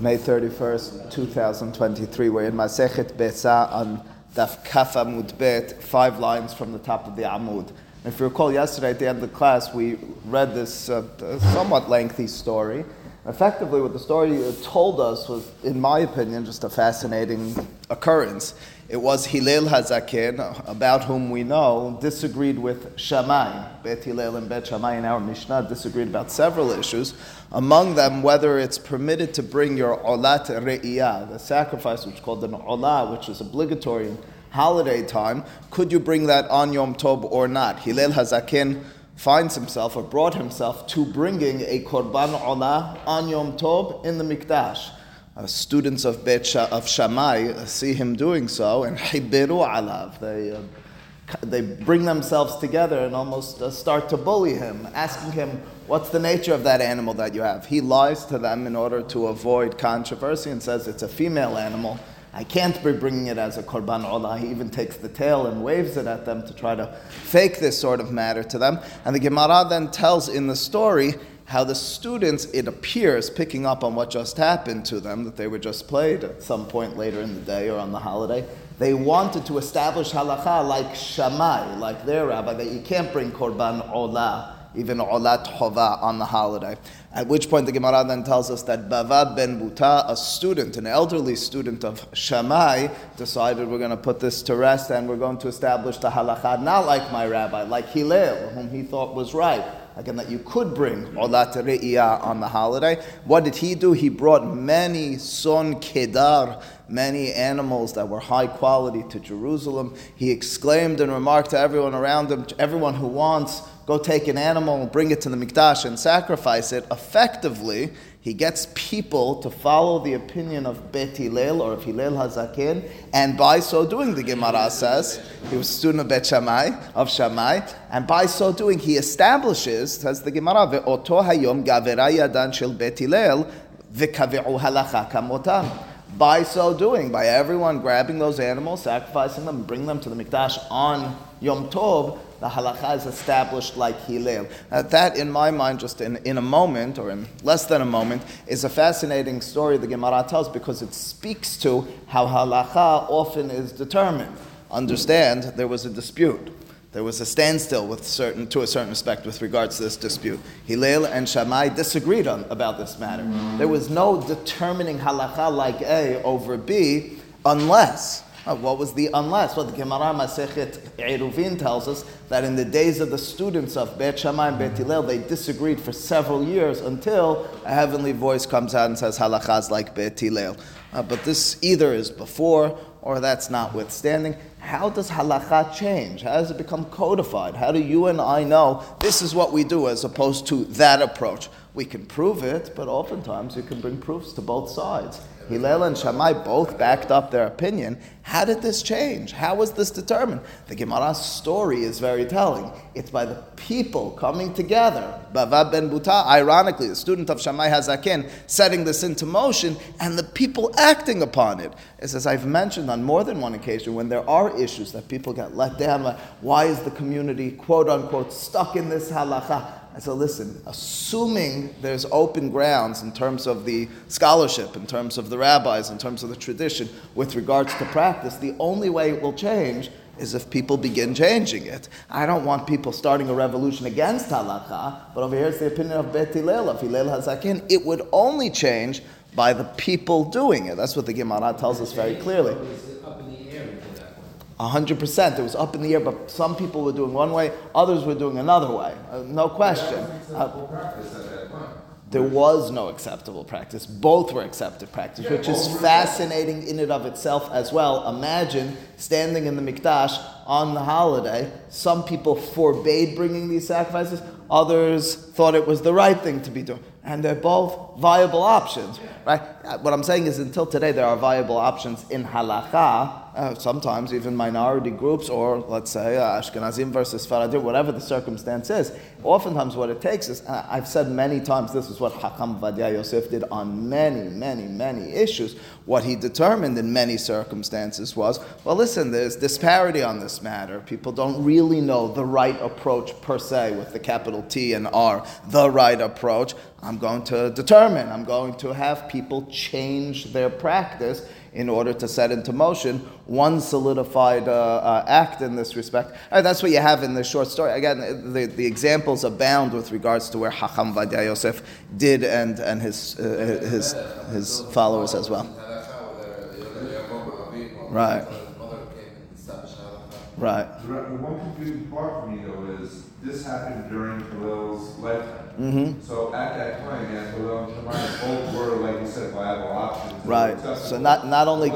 May 31st, 2023. We're in Masechet Besa on Daf Kaf Amud Bet, five lines from the top of the Amud. If you recall, yesterday at the end of the class, we read this uh, somewhat lengthy story. Effectively, what the story told us was, in my opinion, just a fascinating occurrence. It was Hillel Hazaken, about whom we know, disagreed with Shammai. Bet Hillel and Bet Shammai in our Mishnah disagreed about several issues. Among them, whether it's permitted to bring your Olat Re'iyah, the sacrifice which is called an Olah, which is obligatory in holiday time, could you bring that on Yom Tov or not? Hillel Hazaken finds himself or brought himself to bringing a Korban Olah on Yom Tov in the Mikdash uh, students of Bet Sha, of Shammai see him doing so, and hibiru alav. They uh, they bring themselves together and almost uh, start to bully him, asking him, "What's the nature of that animal that you have?" He lies to them in order to avoid controversy and says it's a female animal. I can't be bringing it as a korban olah. He even takes the tail and waves it at them to try to fake this sort of matter to them. And the Gemara then tells in the story how the students, it appears, picking up on what just happened to them, that they were just played at some point later in the day or on the holiday, they wanted to establish halacha like Shammai, like their rabbi, that you can't bring korban olah, even olat hova, on the holiday. At which point the Gemara then tells us that Bava ben Buta, a student, an elderly student of Shammai, decided we're going to put this to rest and we're going to establish the halacha not like my rabbi, like Hillel, whom he thought was right again, that you could bring Olat Re'iyah on the holiday. What did he do? He brought many son kedar, many animals that were high quality to Jerusalem. He exclaimed and remarked to everyone around him, everyone who wants, go take an animal bring it to the Mikdash and sacrifice it. Effectively, he gets people to follow the opinion of Bet Hillel or of Hillel Hazakin, and by so doing, the Gemara says, he was a student of Bet Shammai, of Shammai, and by so doing, he establishes, says the Gemara, ve'oto hayom gavera yadan shel Bet Hillel, v'kave'u halacha kamotam. By so doing, by everyone grabbing those animals, sacrificing them, bring them to the Mikdash on Yom Tov, the halacha is established like Hillel. Uh, that, in my mind, just in, in a moment, or in less than a moment, is a fascinating story the Gemara tells because it speaks to how halacha often is determined. Understand, there was a dispute. There was a standstill with certain, to a certain respect with regards to this dispute. Hillel and Shammai disagreed on, about this matter. There was no determining halacha like A over B unless what was the unless? Well, the Gemara Masechet Eruvin tells us that in the days of the students of Bet Shammai and Bet Hillel, they disagreed for several years until a heavenly voice comes out and says halachas like Bet Hillel. Uh, but this either is before or that's notwithstanding. How does halacha change? How does it become codified? How do you and I know this is what we do as opposed to that approach? We can prove it, but oftentimes you can bring proofs to both sides. Hillel and Shammai both backed up their opinion. How did this change? How was this determined? The Gemara's story is very telling. It's by the people coming together. Bava ben Buta, ironically, a student of Shammai Hazakin, setting this into motion, and the people acting upon it. As I've mentioned on more than one occasion, when there are issues that people get let down, like why is the community, quote unquote, stuck in this halacha? I said, listen, assuming there's open grounds in terms of the scholarship, in terms of the rabbis, in terms of the tradition, with regards to practice, the only way it will change is if people begin changing it. I don't want people starting a revolution against halakha, but over here it's the opinion of Bet Hillel, of Hillel Hazakin. It would only change by the people doing it. That's what the Gemara tells us very clearly hundred percent. It was up in the air, but some people were doing one way, others were doing another way. Uh, no question. Uh, there was no acceptable practice. Both were accepted practice, which is fascinating in and of itself as well. Imagine standing in the mikdash on the holiday. Some people forbade bringing these sacrifices. Others thought it was the right thing to be doing, and they're both viable options, right? Uh, what I'm saying is, until today, there are viable options in halacha uh, sometimes even minority groups, or let's say uh, Ashkenazim versus Sephardim, whatever the circumstance is. Oftentimes, what it takes is, uh, I've said many times, this is what Hakam Ovadia Yosef did on many, many, many issues. What he determined in many circumstances was, well, listen, there's disparity on this matter. People don't really know the right approach per se, with the capital T and R, the right approach. I'm going to determine, I'm going to have people change their practice in order to set into motion one solidified uh, uh, act in this respect. And that's what you have in this short story. Again, the, the examples abound with regards to where Hacham Ovadia Yosef did and, and his, uh, his, his followers as well. Right. Right. The one confusing part for me though is this happened during Hillel's lifetime. Mm-hmm. So at that time, yeah, Hillel and Shammai both were, like you said, viable options. Right. So not not only It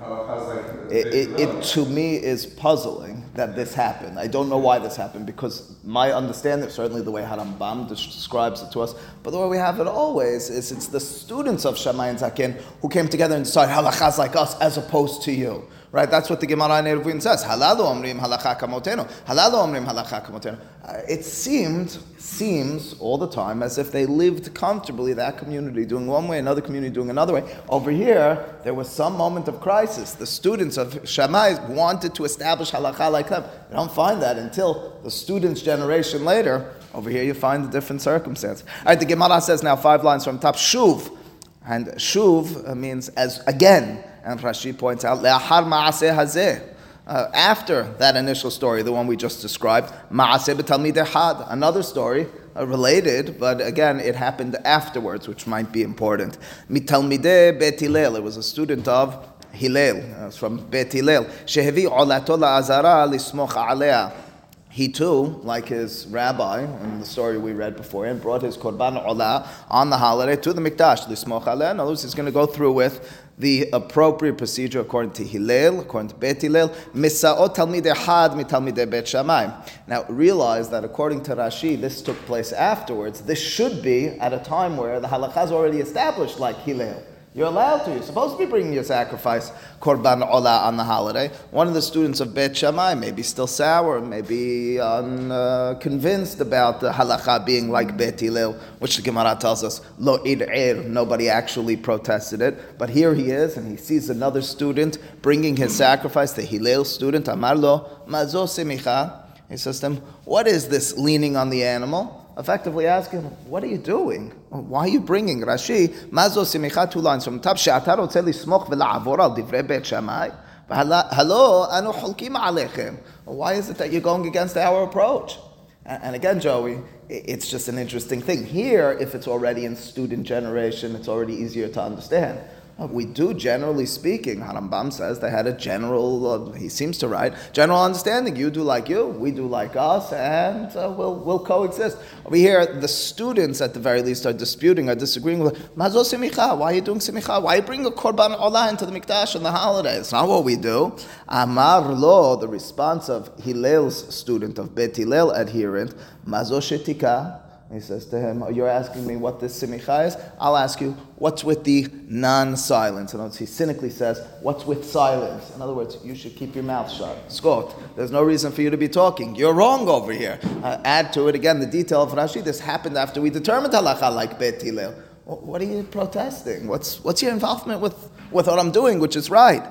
how, like. it, it, it to me is puzzling that this happened. I don't know why this happened because my understanding, certainly the way Harambam describes it to us, but the way we have it always is it's the students of Shammai Hazaken who came together and decided halachas like us as opposed to you. Right, that's what the Gemara in Eruvin says. Halalu omrim halacha kamotenu. Halalu omrim halacha kamotenu. Uh, it seemed, seems all the time as if they lived comfortably, that community doing one way, another community doing another way. Over here, there was some moment of crisis. The students of Shammai wanted to establish halacha like them. You don't find that until the students' generation later. Over here, you find a different circumstance. All right, the Gemara says now five lines from top, shuv. And shuv uh, means as again. And Rashi points out, le'ahar ma'aseh hazeh. Uh, after that initial story, the one we just described, ma'aseh b'talmid had, another story, uh, related, but again, it happened afterwards, which might be important. Mitalmideh bet Hillel, it was a student of Hillel, uh, from Bet Hillel. Shehevi olato la'azara lismoch alea. He too, like his rabbi in the story we read beforehand, brought his korban olah on the holiday to the mikdash. Lismoch aleh. In other words, he's going to go through with the appropriate procedure according to Hillel, according to Bet Hillel. Misaot talmidei had mitalmidei Bet Shammai. Now realize that according to Rashi, this took place afterwards. This should be at a time where the halakha is already established, like Hillel. You're allowed to. You're supposed to be bringing your sacrifice, korban olah, on the holiday. One of the students of Bet Shammai may be still sour, maybe unconvinced uh, about the halacha being like Bet Hillel, which the Gemara tells us, lo id'ir, nobody actually protested it. But here he is, and he sees another student bringing his sacrifice, the Hillel student, Amar lo, mazo semicha. He says to him, what is this leaning on the animal? effectively ask him, What are you doing? Why are you bringing Rashi? Mazo two lines from Tab She'atar Otze smoch Ve'la'avor Al Divrei Bet Shammai. Hello, Anu Cholkim Alechem. Why is it that you're going against our approach? And again, Joey, it's just an interesting thing. Here, if it's already in student generation, it's already easier to understand. We do, generally speaking, Harambam says they had a general, uh, he seems to write, general understanding. You do like you, we do like us, and uh, we'll, we'll coexist. Over here, the students at the very least are disputing, are disagreeing with, Mazo simicha, why are you doing simicha? Why you bringing a korban olah into the mikdash on the holidays? It's not what we do. Amar lo, the response of Hillel's student, of Bet Hillel adherent, Mazo shetika, he says to him, You're asking me what this simicha is? I'll ask you, what's with the non silence? In other words, he cynically says, What's with silence? In other words, you should keep your mouth shut. Scott, there's no reason for you to be talking. You're wrong over here. Uh, add to it again the detail of Rashi. This happened after we determined halacha like Bet Hillel. What are you protesting? What's, what's your involvement with, with what I'm doing, which is right?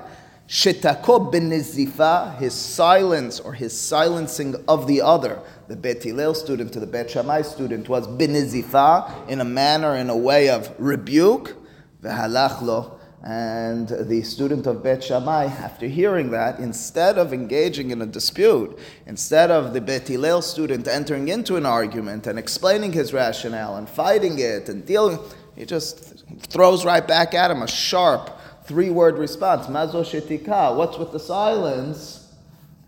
Shetako ben his silence or his silencing of the other, the Bet Hillel student to the Bet Shammai student, was benizifa in a manner, in a way of rebuke, v'halachlo. And the student of Bet Shammai, after hearing that, instead of engaging in a dispute, instead of the Bet Hillel student entering into an argument and explaining his rationale and fighting it and dealing, he just throws right back at him a sharp, three word response, mazo shetika, what's with the silence?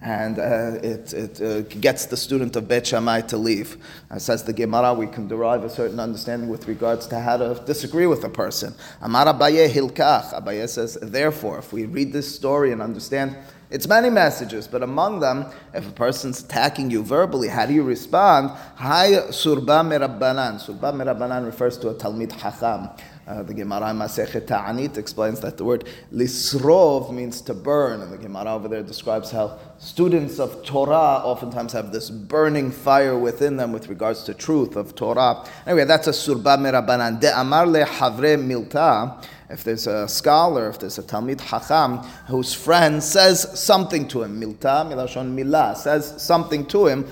And uh, it, it uh, gets the student of Bet Shammai to leave. Uh, says the Gemara, we can derive a certain understanding with regards to how to disagree with a person. Amar Abaye hilkach. Abaye says, therefore, if we read this story and understand it's many messages, but among them, if a person's attacking you verbally, how do you respond? Hay surba merabbanan. Surba merabbanan refers to a talmid hacham. Uh, the Gemara Masechet Ta'anit explains that the word lisrov means to burn, and the Gemara over there describes how students of Torah oftentimes have this burning fire within them with regards to truth of Torah. Anyway, that's a surba merabanan. De amar le havre milta. If there's a scholar, if there's a Talmid Hacham whose friend says something to him, milta, milashon milah, says something to him,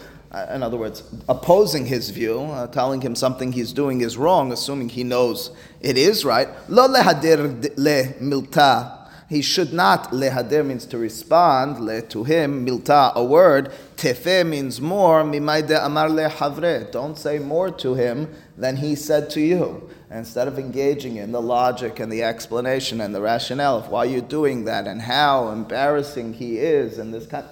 in other words, opposing his view, uh, telling him something he's doing is wrong, assuming he knows it is right. Lo lehadir le milta. He should not, lehadir means to respond, le to him, milta, a word. Tefe means more, mimayde amar. Don't say more to him than he said to you. instead of engaging in the logic and the explanation and the rationale of why you're doing that and how embarrassing he is and this kind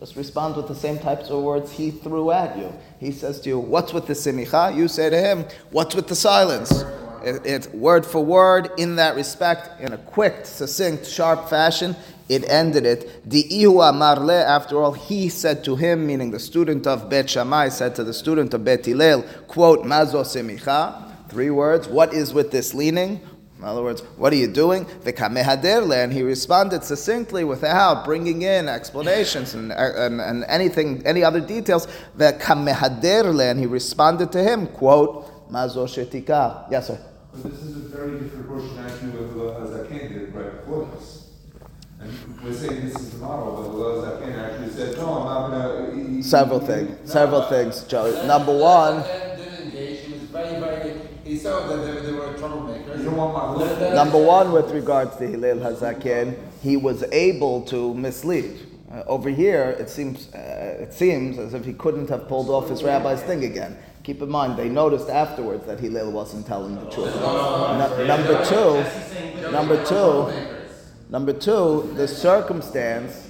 just respond with the same types of words he threw at you. He says to you, What's with the simicha? You say to him, What's with the silence? It's it, word for word in that respect, in a quick, succinct, sharp fashion. It ended it. The ihu amarle, after all, he said to him, meaning the student of Bet Shammai said to the student of Bet Hillel, quote, Mazo simicha, three words, what is with this leaning? In other words, what are you doing? The kamehaderle, and he responded succinctly without bringing in explanations and, uh, and, and anything, any other details. The kamehaderle, and he responded to him, quote, Mazo shetika. Yes, sir. But this is a very different question actually with the Zaken did right before this. And we're saying this is the model, but the Zaken actually said, no, I'm not going to. Several things. Several things, Joe. Number one. He saw that they, they were troublemakers. Number one, with regards to Hillel Hazaken, he was able to mislead. Uh, over here, it seems, uh, it seems as if he couldn't have pulled off his rabbi's thing again. Keep in mind, they noticed afterwards that Hillel wasn't telling the truth. No, number two, number two, number two, the circumstance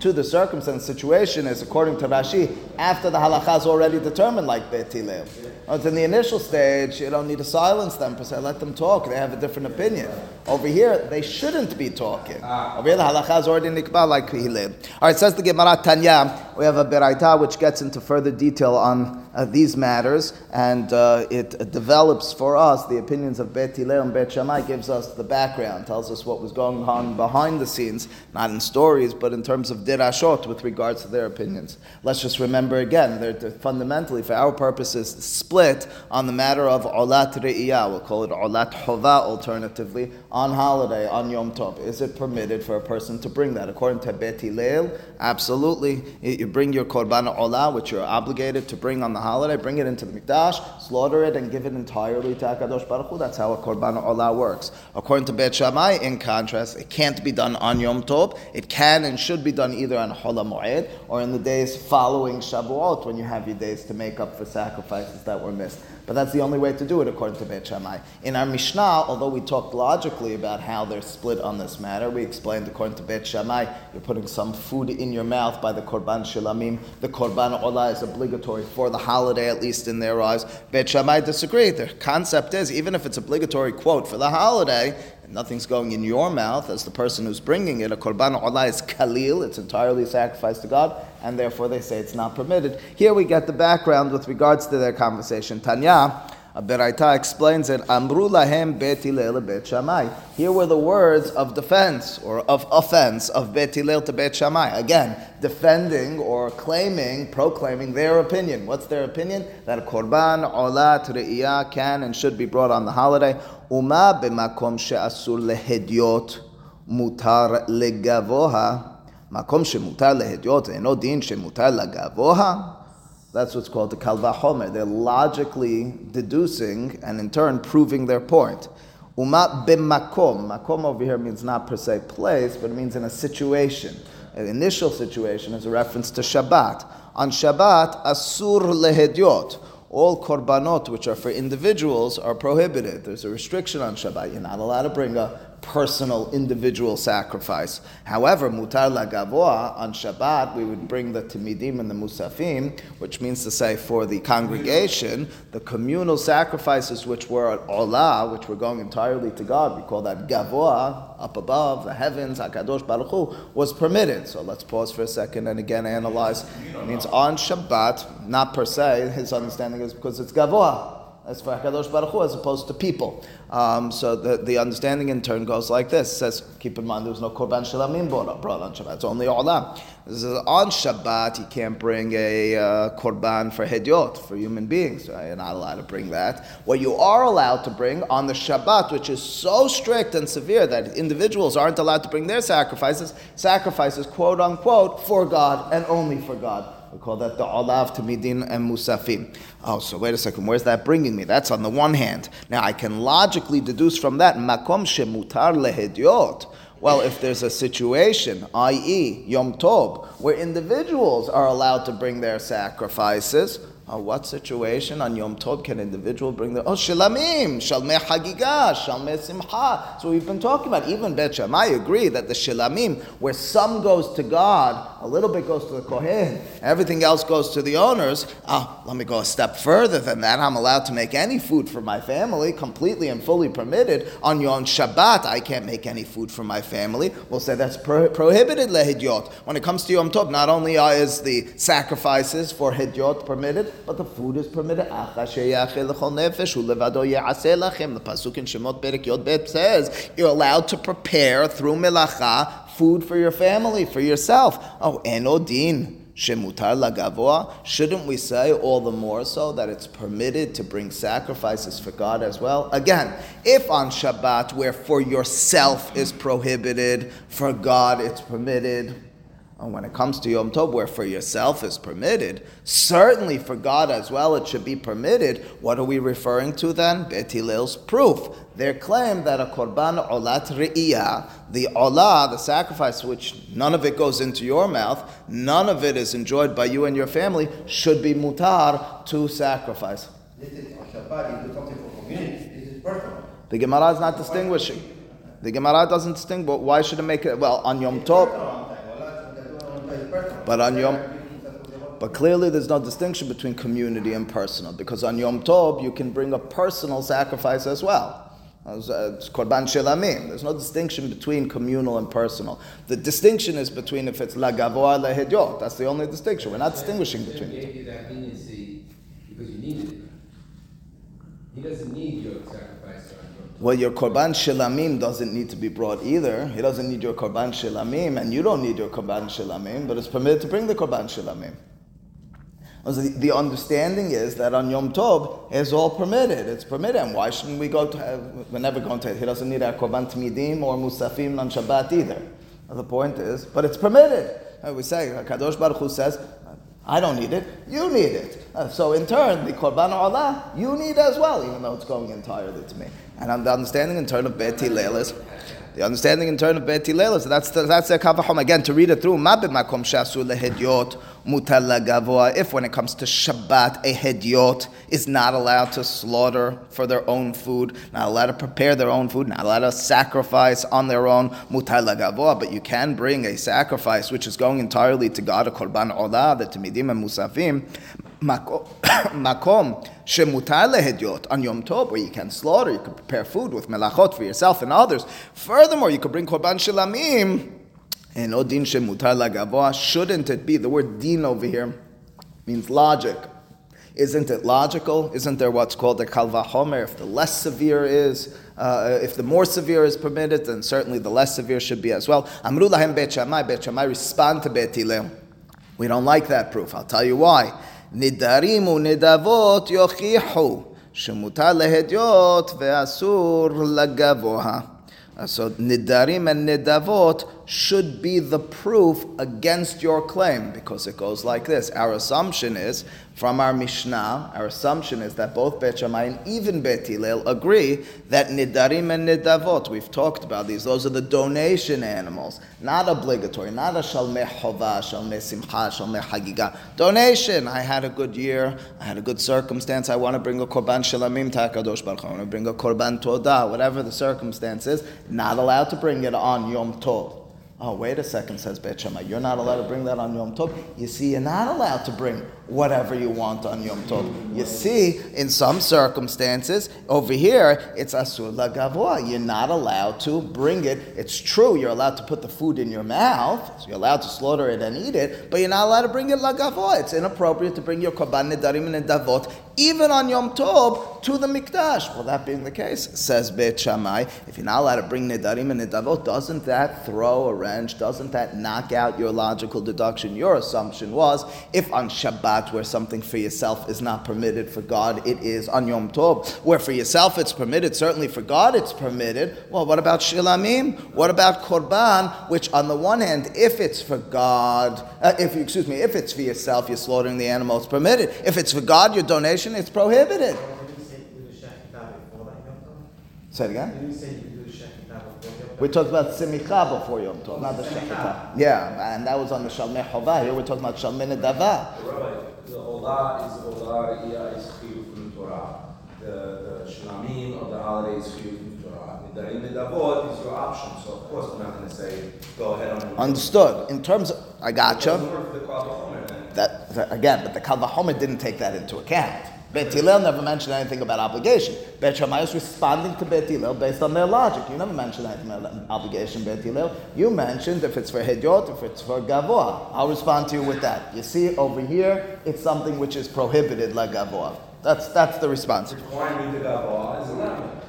to the circumstance situation is, according to Rashi, after the halacha is already determined, like Bet Hillel. In the initial stage, you don't need to silence them per se, let them talk, they have a different opinion. Over here, they shouldn't be talking. Over here, the halacha is already nikba like Hillel. All right, says the Gemara Tanya, we have a Beraita which gets into further detail on uh, these matters, and uh, it uh, develops for us the opinions of Bet Hillel and Bet Shammai, gives us the background, tells us what was going on behind the scenes, not in stories, but in terms of dirashot with regards to their opinions. Let's just remember again, they're, they're fundamentally, for our purposes, split on the matter of olat re'iyah, we'll call it olat hova alternatively, on holiday, on Yom Tov. Is it permitted for a person to bring that? According to Bet Hillel, absolutely. You bring your korban olah, which you're obligated to bring on the holiday, bring it into the mikdash, slaughter it, and give it entirely to Hakadosh Baruch Hu. That's how a korban olah works. According to Bet Shammai, in contrast, it can't be done on Yom Tov. It can and should be done either on Hol Moed or in the days following Shavuot, when you have your days to make up for sacrifices that were missed. But that's the only way to do it according to Beit Shammai. In our Mishnah, although we talked logically about how they're split on this matter, we explained according to Beit Shammai, you're putting some food in your mouth by the Korban Shilamim. The Korban Olah is obligatory for the holiday, at least in their eyes. Beit Shammai disagree. The concept is, even if it's obligatory, quote, for the holiday, nothing's going in your mouth as the person who's bringing it. A korban olah is kalil, it's entirely sacrificed to God, and therefore they say it's not permitted. Here we get the background with regards to their conversation. Tanya, Beraita explains it. Amru lahem bet Hillel bet Shammai. Here were the words of defense or of offense of bet Hillel to bet Shammai. Again, defending or claiming, proclaiming their opinion. What's their opinion? That a korban, olat, re'iyah can and should be brought on the holiday. Uma b'makom she'asur lehediot mutar legavoha. מקום שמותר להדיוט אינו דין שמותר לגבוה that's what's called the kalva homer. They're logically deducing and in turn proving their point. Uma b'makom. Makom over here means not per se place, but it means in a situation. An initial situation is a reference to Shabbat. On Shabbat, asur lehedyot. All korbanot, which are for individuals, are prohibited. There's a restriction on Shabbat. You're not allowed to bring a personal, individual sacrifice. However, mutar lagavoa, on Shabbat, we would bring the timidim and the musafim, which means to say for the congregation, the communal sacrifices which were at olah, which were going entirely to God, we call that gavoa, up above, the heavens, HaKadosh Baruch Hu, was permitted. So let's pause for a second and again analyze. It means on Shabbat, not per se, his understanding is because it's gavoa. As for Hakadosh Baruch Hu, as opposed to people. Um, so the, the understanding in turn goes like this: it says, keep in mind there was no korban brought, brought on Shabbat. It's only olam. On Shabbat, you can't bring a uh, korban for hedyot for human beings. Right? You're not allowed to bring that. What you are allowed to bring on the Shabbat, which is so strict and severe that individuals aren't allowed to bring their sacrifices, sacrifices quote unquote for God and only for God. We call that the olav tamidin and musafim. Oh, so wait a second. Where's that bringing me? That's on the one hand. Now I can logically deduce from that makom shemutar lehedyot. Well, if there's a situation, i.e., Yom Tov, where individuals are allowed to bring their sacrifices, uh, what situation on Yom Tov can individual bring the oh shilamim, shalmei hagiga, shalmei simcha? So we've been talking about even Bet Shammai agree that the shilamim, where some goes to God, a little bit goes to the kohen, everything else goes to the owners. Ah, let me go a step further than that. I'm allowed to make any food for my family, completely and fully permitted. On Yom Shabbat, I can't make any food for my family. We'll say that's pro- prohibited lehidyot. When it comes to Yom Tov, not only is the sacrifices for hidyot permitted, but the food is permitted. The pasuk in Shemot Perek Yod Bet says you're allowed to prepare through melacha food for your family, for yourself. Oh, enodin. Shemutar lagavoa, shouldn't we say all the more so that it's permitted to bring sacrifices for God as well? Again, if on Shabbat, where for yourself is prohibited, for God it's permitted, when it comes to Yom Tov, where for yourself is permitted, certainly for God as well it should be permitted. What are we referring to then? Bet Hillel's proof. Their claim that a korban olat re'iyah, the olah, the sacrifice, which none of it goes into your mouth, none of it is enjoyed by you and your family, should be mutar to sacrifice. The Gemara is not distinguishing. The Gemara doesn't distinguish. But why should it make it? Well, on Yom Tov. But on Yom, but clearly there's no distinction between community and personal because on Yom Tov you can bring a personal sacrifice as well. Uh, it's korban shelamim. There's no distinction between communal and personal. The distinction is between if it's lagavoa lehedyot. That's the only distinction. We're not distinguishing between because you needed it. He doesn't need your sacrifice. Well, your korban shilamim doesn't need to be brought either. He doesn't need your korban shilamim, and you don't need your korban shilamim, but it's permitted to bring the korban shilamim. So the, the, understanding is that on Yom Tov it's all permitted. It's permitted, and why shouldn't we go to? Have, we're never going to. He doesn't need our korban tmidim or musafim on Shabbat either. The point is, but it's permitted. Uh, we say Kadosh Baruch Hu says, I don't need it. You need it. Uh, so in turn, the korban olah you need as well, even though it's going entirely to me. And the understanding in turn of Bet Hillel is the understanding in turn of Bet Hillel is that's the, that's the again to read it through. Mabit makom shasu lehedyot mutal lagavoa. If when it comes to Shabbat, a hedyot is not allowed to slaughter for their own food, not allowed to prepare their own food, not allowed to sacrifice on their own mutal lagavoa. But you can bring a sacrifice which is going entirely to God, a korban olah, the timidim and musafim. Makom shemutar lehedyot on Yom Tov, where you can slaughter, you can prepare food with melachot for yourself and others. Furthermore, you could bring korban shilamim and odin. Shouldn't it be the word din over here means logic? Isn't it logical? Isn't there what's called a kalvahomer? If the less severe is, uh, if the more severe is permitted, then certainly the less severe should be as well. Amru lahem bet shamai, respond to Bet Hillel. We don't like that proof. I'll tell you why. Nidarim nidavot yochihu. שמותר להדיוט veasur lagavoha. Uh, so nidarim and nidavot should be the proof against your claim because it goes like this. Our assumption is from our Mishnah, our assumption is that both Bet Shammai and even Bet Hillel agree that nidarim and nidavot, we've talked about these, those are the donation animals, not obligatory, not a shalmeh hova, shalmeh simcha, shalmeh hagiga. Donation, I had a good year, I had a good circumstance, I want to bring a korban shalamim takadosh baruch I want to bring a korban todah, whatever the circumstance is, not allowed to bring it on Yom Tov. Oh, wait a second, says Bet Shammai. You're not allowed to bring that on Yom Tov. You see, you're not allowed to bring whatever you want on Yom Tov. You see, in some circumstances, over here, it's Asur Lagavoa. You're not allowed to bring it. It's true, you're allowed to put the food in your mouth, so you're allowed to slaughter it and eat it, but you're not allowed to bring it Lagavoa. It's inappropriate to bring your Korban Nedarim and Nedavot even on Yom Tov, to the Mikdash. Well, that being the case, says Beit Shammai, if you're not allowed to bring Nidarim and Nidavot, doesn't that throw a wrench? Doesn't that knock out your logical deduction? Your assumption was, if on Shabbat, where something for yourself is not permitted, for God it is on Yom Tov, where for yourself it's permitted, certainly for God it's permitted. Well, what about Shilamim? What about Korban, which on the one hand, if it's for God, uh, if excuse me, if it's for yourself, you're slaughtering the animal, it's permitted. If it's for God, your donation, it's prohibited. Say it again. We talked about Simicha before Yom Tov, not the Shechita. Yeah, and that was on the Shalmei Chovah. Here we're talking about Shalmei Nedava. Rabbi, the Olah is Olah, Iya is Chiyuv from Torah. The, the Shlamim of the holiday is Chiyuv from Torah. Nidarim Nedavot is your option, so of course we're not going to say, go ahead on. Understood. In terms of, I gotcha. It doesn't work for the Kal V'chomer, then. That, that- again, but the Kal Vachomer didn't take that into account. Bet Hillel never mentioned anything about obligation. Bet Shammai is responding to Bet Hillel based on their logic. You never mentioned anything about obligation, Bet Hillel. You mentioned if it's for Hedyot, if it's for Gavoa. I'll respond to you with that. You see, over here, it's something which is prohibited like Gavoa. That's, that's the response. The Gavoah is.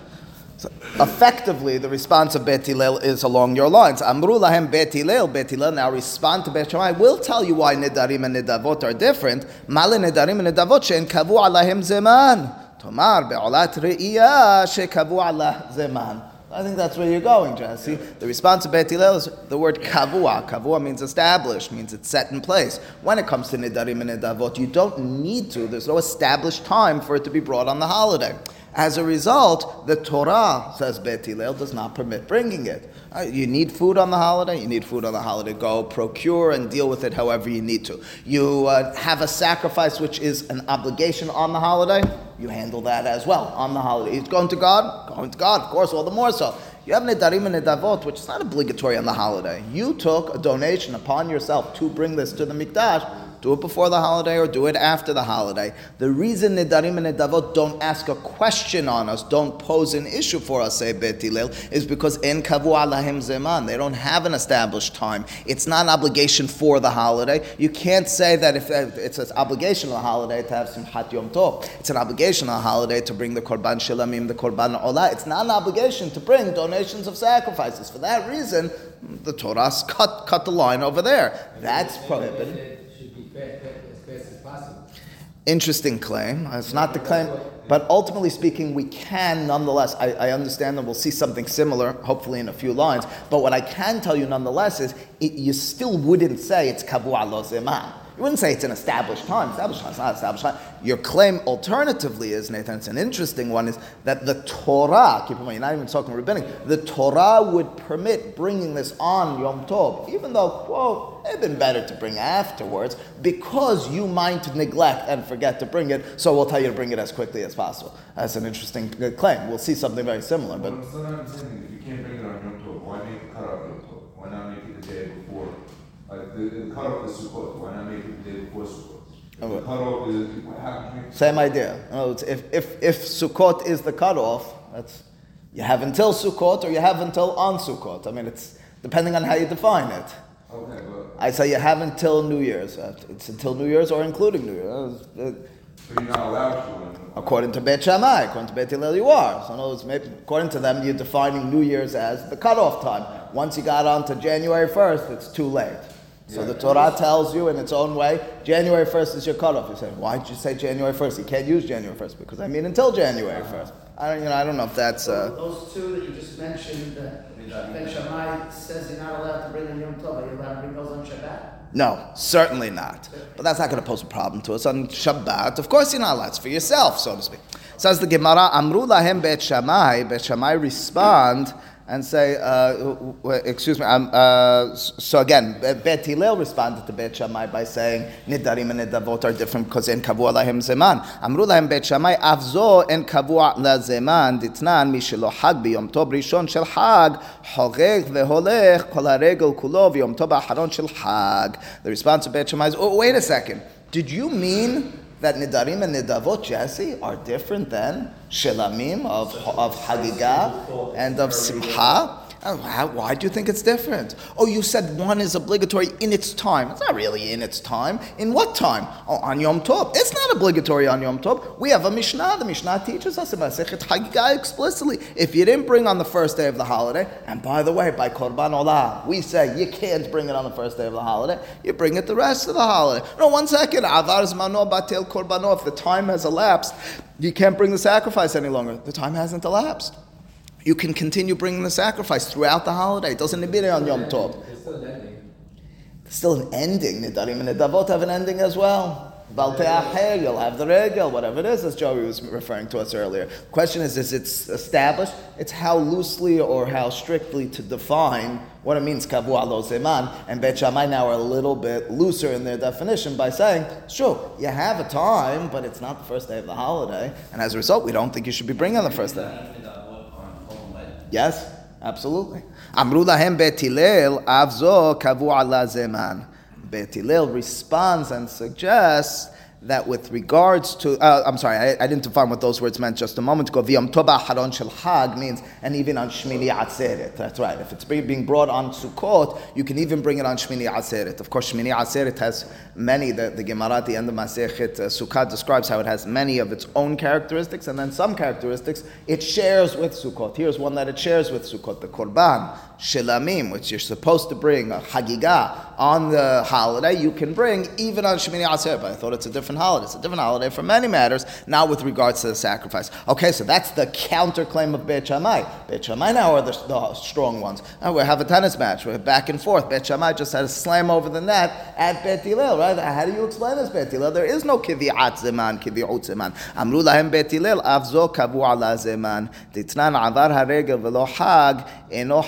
So effectively, the response of Bet Hillel is along your lines. Amru lahem Bet Hillel. Bet Hillel now respond to Bet Shammai. We'll tell you why Nedarim and Nedavot are different. Male Nedarim and Nedavot she'en kavu alahem zeman. Tomar be'olat re'iyah she'kavu alah zeman. I think that's where you're going, Jesse. The response of Bet Hillel is the word kavua. Kavua means established, means it's set in place. When it comes to Nedarim and Nedavot, you don't need to. There's no established time for it to be brought on the holiday. As a result, the Torah, says Bet Hillel, does not permit bringing it. Uh, You need food on the holiday, you need food on the holiday. Go procure and deal with it however you need to. You uh, have a sacrifice which is an obligation on the holiday, you handle that as well on the holiday. It's going to God, going to God, of course, all the more so. You have Nedarim and Nedavot, which is not obligatory on the holiday. You took a donation upon yourself to bring this to the Mikdash. Do it before the holiday or do it after the holiday. The reason Nedarim and Nedavot don't ask a question on us, don't pose an issue for us, say Bet Hillel, is because in kavu alahim zeman. They don't have an established time. It's not an obligation for the holiday. You can't say that if it's an obligation on the holiday to have Simchat Yom Tov. It's an obligation on the holiday to bring the Korban Shilamim, the Korban Olah. It's not an obligation to bring donations of sacrifices. For that reason, the Torah's cut, cut the line over there. That's prohibited. Interesting claim. Uh, it's not the claim, but ultimately speaking, we can nonetheless. I, I understand that we'll see something similar, hopefully in a few lines. But what I can tell you nonetheless is, it, you still wouldn't say it's kavu alo zeman. You wouldn't say it's an established time. Established time, it's not established time. Your claim, alternatively, is Nathan. It's an interesting one. Is that the Torah? Keep in mind, you're not even talking rabbinic. The Torah would permit bringing this on Yom Tov, even though, quote, it'd been better to bring afterwards because you might neglect and forget to bring it. So we'll tell you to bring it as quickly as possible. That's an interesting uh, claim. We'll see something very similar, but. But it's not understanding, if you can't bring it on Yom Tov, why make the cutoff Yom Tov? Why not make it the day before? Like, the, the cutoff is Sukkot, why not make it the day before Sukkot? If Oh, The cutoff is, what? Same idea. In other words, if, if, if Sukkot is the cutoff, that's you have until Sukkot or you have until on Sukkot. I mean, it's depending on how you define it. Okay, but, I say you have until New Year's. Uh, It's until New Year's or including New Year's. Uh, so you're not allowed to, According to Bet Shammai, according to Bet Hillel, you are. So in other words, maybe, according to them, you're defining New Year's as the cutoff time. Once you got on to January 1st, it's too late. So the Torah tells you in its own way, January 1st is your cutoff. You say, why did you say January 1st? You can't use January 1st because I mean until January 1st. I don't, you know, I don't know if that's. Uh, Those two that you just mentioned, uh, Bet Shammai says you're not allowed to bring on Yom Tov, are you allowed to bring those on Shabbat? No, certainly not. But that's not going to pose a problem to us on Shabbat. Of course, you're not allowed. It's for yourself, so to speak. Says the Gemara, Amru lahem bet Shammai. Bet Shammai respond and say, uh, excuse me. Um, uh, so again, Be- Bet Hillel responded to Bet Shammai by saying, Nidarim and Nidavot are different because en kavua lahem zeman. Amru lahem Bet Shammai, avzo en kavua la zeman ditnan mi shelo hag biyom tov rishon shel hag hogeg veholech kol haregel kulo v'yom tov ha'acharon shel hag. The response of Bet Shammai is, oh, wait a second. Did you mean that Nidarim and Nidavot, Jesse, are different than Shelamim of, of Hagigah and of Simcha? Oh, why do you think it's different? Oh, you said one is obligatory in its time. It's not really in its time. In what time? Oh, on Yom Tov. It's not obligatory on Yom Tov. We have a Mishnah. The Mishnah teaches us about Sechet Hagigah explicitly. If you didn't bring on the first day of the holiday, and by the way, by Korban Olah, we say you can't bring it on the first day of the holiday. You bring it the rest of the holiday. No, one second. Avar Zmano Batel Korbano. If the time has elapsed, you can't bring the sacrifice any longer. The time hasn't elapsed. You can continue bringing the sacrifice throughout the holiday. It doesn't need on Yom Tov. It's still an ending. Still an ending. Nidarim and Nidavot have an ending as well. Balteacher, you'll have the regel, whatever it is, as Joey was referring to us earlier. Question is, is it established? It's how loosely or how strictly to define what it means, kavu lo zeman. And Bet Shammai now are a little bit looser in their definition by saying, sure, you have a time, but it's not the first day of the holiday. And as a result, we don't think you should be bringing on the first day. Yes, absolutely. Amru lahem Bet avzo kavu ala zeman. Responds and suggests that with regards to, uh, I'm sorry, I, I, didn't define what those words meant just a moment ago. V'yom toba haron shel hag means, and even on Shmini Atzeret. That's right. If it's being brought on Sukkot, you can even bring it on Shmini Atzeret. Of course, Shmini Atzeret has many, the, the Gemara at the end of Masechet uh, Sukkot describes how it has many of its own characteristics, and then some characteristics it shares with Sukkot. Here's one that it shares with Sukkot, the Korban, Shilamim, which you're supposed to bring, a Hagigah, on the holiday, you can bring even on Shmini Atzeret. But I thought it's a different holiday. It's a different holiday for many matters, not with regards to the sacrifice. Okay, so that's the counterclaim of Beit Shammai. Beit Shammai now are the, the strong ones. Now we have a tennis match. We're back and forth. Beit Shammai just had a slam over the net at Beit Hillel, right? How do you explain this, Beit Hillel? There is no kivi'at zeman, kivi'ut zeman. Amru lahem Beit Hillel, avzo kavu ala zeman. Ditnan avar haregel velo hag, eno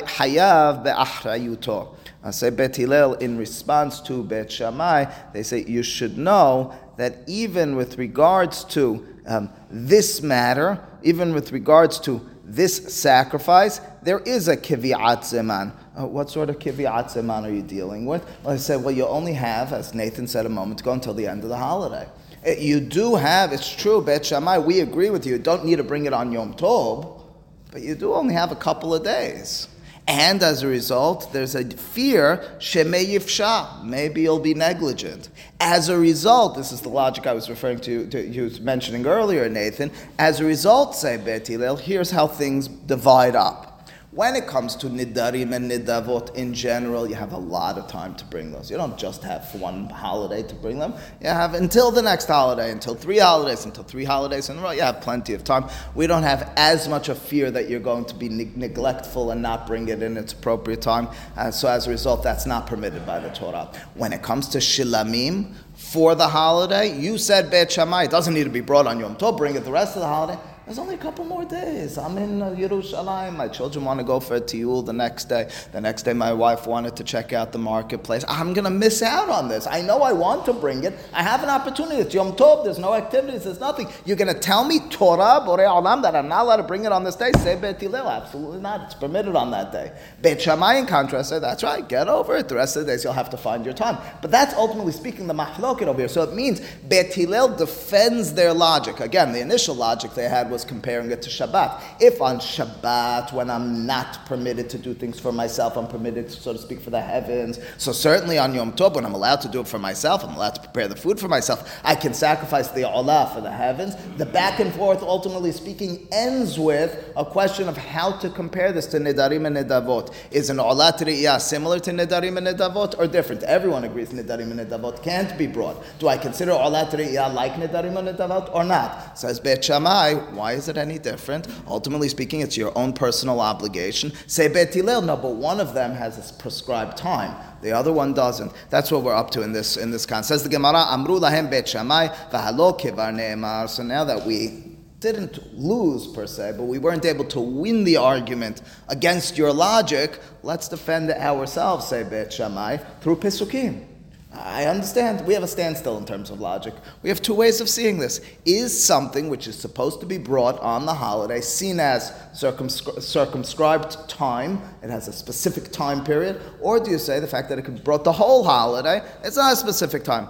hayav be'achrayuto. I say Bet Hillel in response to Bet Shammai, they say you should know that even with regards to um, this matter, even with regards to this sacrifice, there is a kivi'at zeman. Uh, what sort of kivi'at zeman are you dealing with? Well, I said, well, you only have, as Nathan said a moment ago, until the end of the holiday. Uh, you do have, it's true, Bet Shammai, we agree with you, you don't need to bring it on Yom Tov, but you do only have a couple of days. And as a result, there's a fear, sheme yifsha, maybe you'll be negligent. As a result, this is the logic I was referring to, to you was mentioning earlier, Nathan. As a result, say Bet Hillel, here's how things divide up. When it comes to nidarim and nidavot in general, you have a lot of time to bring those. You don't just have one holiday to bring them. You have until the next holiday, until three holidays, until three holidays in a row. You have plenty of time. We don't have as much of fear that you're going to be ne- neglectful and not bring it in its appropriate time. Uh, so as a result, that's not permitted by the Torah. When it comes to shilamim for the holiday, you said Beit Shammai, it doesn't need to be brought on Yom Tov. Bring it the rest of the holiday. There's only a couple more days. I'm in uh, Yerushalayim. My children want to go for a tiyul the next day. The next day, my wife wanted to check out the marketplace. I'm going to miss out on this. I know I want to bring it. I have an opportunity. It's Yom Tov. There's no activities. There's nothing. You're going to tell me Torah, Borei Olam, that I'm not allowed to bring it on this day? Say Bet Hillel. Absolutely not. It's permitted on that day. Bet Shammai, in contrast, say, that's right. Get over it. The rest of the days, you'll have to find your time. But that's ultimately speaking the mahloket over here. So it means Bet Hillel defends their logic. Again, the initial logic they had was comparing it to Shabbat. If on Shabbat, when I'm not permitted to do things for myself, I'm permitted, to, so to speak, for the heavens. So certainly on Yom Tov, when I'm allowed to do it for myself, I'm allowed to prepare the food for myself. I can sacrifice the olah for the heavens. The back and forth, ultimately speaking, ends with a question of how to compare this to Nidarim and Nidavot. Is an olat re'iyah similar to Nidarim and Nidavot or different? Everyone agrees Nidarim and Nidavot can't be brought. Do I consider olat re'iyah like Nidarim and Nidavot or not? Says Beit Shammai, why is it any different? Ultimately speaking, it's your own personal obligation. Say Hillel, no, but one of them has a prescribed time. The other one doesn't. That's what we're up to in this in this context. Says the Gemara, Amru lahem Beit Shammai, v'halo kivar ne'emar. So now that we didn't lose per se, but we weren't able to win the argument against your logic, let's defend ourselves, say Beit Shammai, through Pisukim. I understand. We have a standstill in terms of logic. We have two ways of seeing this. Is something which is supposed to be brought on the holiday seen as circumscri- circumscribed time? It has a specific time period. Or do you say the fact that it could be brought the whole holiday, it's not a specific time?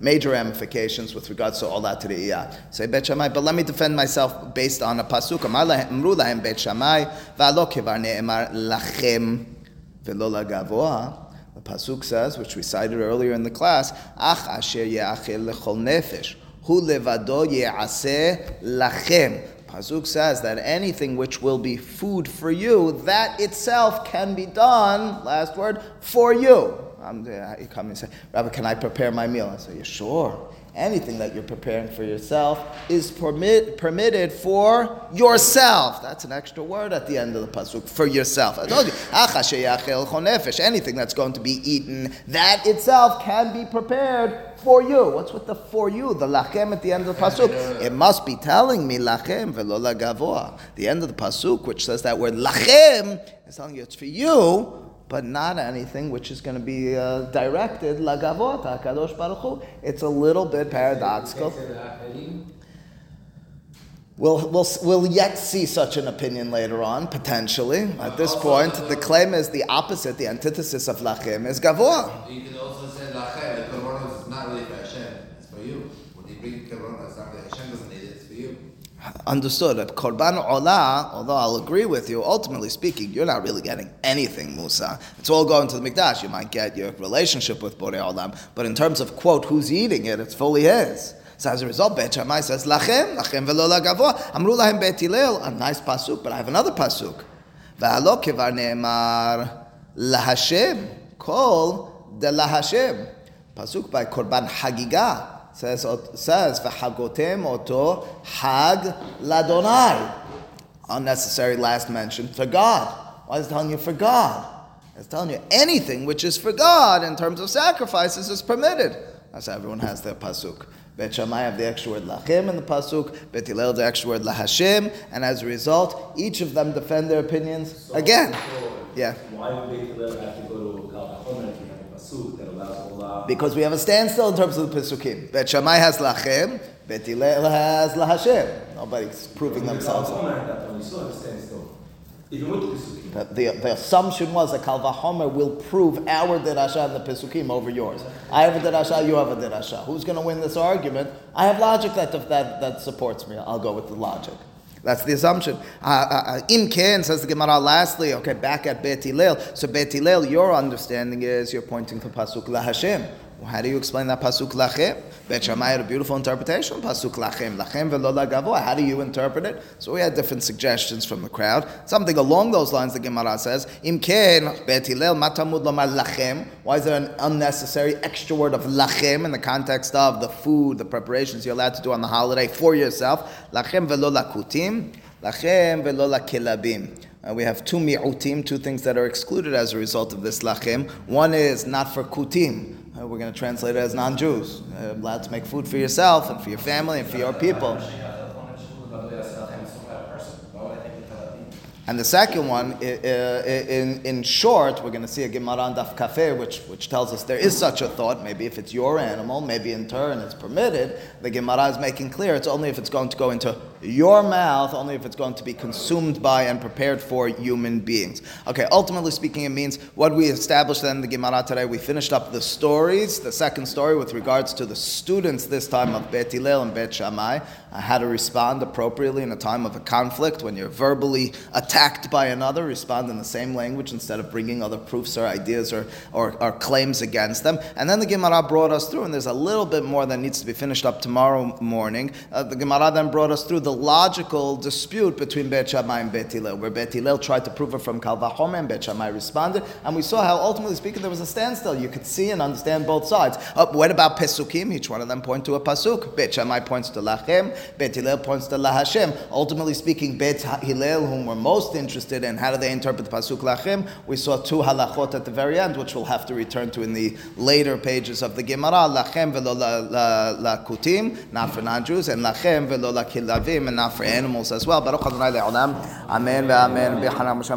Major ramifications with regards to all that to the iyah. Say Bet Shammai, but let me defend myself based on a pasuk. Bet Shammai, v'alo kevar ne'emar lachem lagavoah. Pasuk says, which we cited earlier in the class, "Ach asher ye'achel lechol nefesh, hu levado ye'aseh lachem." Pasuk says that anything which will be food for you, that itself can be done. Last word for you. Um, you come and say, Rabbi, can I prepare my meal? I say, yeah, sure. Anything that you're preparing for yourself is permit, permitted for yourself. That's an extra word at the end of the pasuk. For yourself. I told you. Anything that's going to be eaten, that itself can be prepared for you. What's with the for you? The lachem at the end of the pasuk. It must be telling me lachem velo lagavoa. The end of the pasuk, which says that word lachem, is telling you it's for you but not anything which is going to be uh, directed lagavot kadosh baruch Hu. It's a little bit paradoxical. We'll, we'll, we'll yet see such an opinion later on, potentially. At this point, the claim is the opposite, the antithesis of lachem is gavoa. You can also say lachem, the korban is not really for Hashem, it's for you. When you bring korban, it's not really Hashem doesn't need it, it's for you. Understood. At Korban Olah, although I'll agree with you, ultimately speaking, you're not really getting anything, Musa. It's all going to the Mikdash. You might get your relationship with Borei Olam, but in terms of, quote, who's eating it, it's fully his. So as a result, Bet Shammai says, Lachem, Lachem velo lagavoa. Amru lahem Bet Hillel, a nice pasuk, but I have another pasuk. V'alo kevar ne'emar lahashem, kol de lahashem. Pasuk by Korban Hagiga says says v'hagotem oto hag ladonai. Unnecessary last mention for God. Why is it telling you for God? It's telling you anything which is for God in terms of sacrifices is permitted. That's how everyone has their pasuk. Bet Shammai have the extra word lachem in the pasuk. Bet Hillel the extra word lahashem, and as a result, each of them defend their opinions So, again. so Yeah. Why would Beit Hillel have to go to Kal Vachomer if you have a pasuk that allows olah? Because we have a standstill in terms of the Pesukim. Bet Shammai has lachem, Bet Hillel has lahashem. Nobody's proving themselves. Kal Vachomer at that point, you still understand still. Even with the Pesukim. The, the, the assumption was that Kal Vachomer will prove our Dirasha and the Pesukim over yours. I have a Dirasha, you have a Dirasha. Who's going to win this argument? I have logic that, that, that supports me. I'll go with the logic. That's the assumption. Uh, uh, Im Ken says the Gemara lastly, okay, back at Bet Hillel. So Bet Hillel, your understanding is you're pointing to Pasuk La Hashem. Well, how do you explain that pasuk lachem? Bet Shammai had a beautiful interpretation. Pasuk lachem, lachem velo lagavoa. How do you interpret it? So we had different suggestions from the crowd. Something along those lines. The Gemara says, Im ken bet Hillel matamud lomar lachem. Why is there an unnecessary extra word of lachem in the context of the food, the preparations you're allowed to do on the holiday for yourself? Lachem velo lakutim, lachem velo lakilabim. Uh, we have two mi'utim, two things that are excluded as a result of this lachem. One is not for kutim. Uh, we're going to translate it as non-Jews. Uh, allowed to make food for yourself and for your family and for your people. And the second one, in, in short, we're going to see a Gemara on Daf Kafeh, which, which tells us there is such a thought. Maybe if it's your animal, maybe in turn it's permitted. The Gemara is making clear it's only if it's going to go into your mouth, only if it's going to be consumed by and prepared for human beings. Okay, ultimately speaking, it means what we established then in the Gemara today, we finished up the stories, the second story with regards to the students this time of Bet Hillel and Bet Shammai, uh, how to respond appropriately in a time of a conflict when you're verbally attacked by another, respond in the same language instead of bringing other proofs or ideas or, or, or claims against them. And then the Gemara brought us through, and there's a little bit more that needs to be finished up tomorrow morning. Uh, the Gemara then brought us through the logical dispute between Bet Shammai and Bet Hillel, where Bet Hillel tried to prove it from Kal Vachomer and Bet Shammai responded, and we saw how ultimately speaking there was a standstill. You could see and understand both sides. Uh, what about Pesukim? Each one of them point to a Pasuk. Bet Shammai points to Lachem, Bet Hillel points to Lahashem. Ultimately speaking, Bet Hillel, whom we're most interested in, how do they interpret the Pasuk Lachem? We saw two halachot at the very end, which we'll have to return to in the later pages of the Gemara. Lachem velo la, la, la kutim, not for non-Jews, and Lachem velo la kilavim, and not for animals as well. Baruch Adonai le'olam. Amen ve'amen.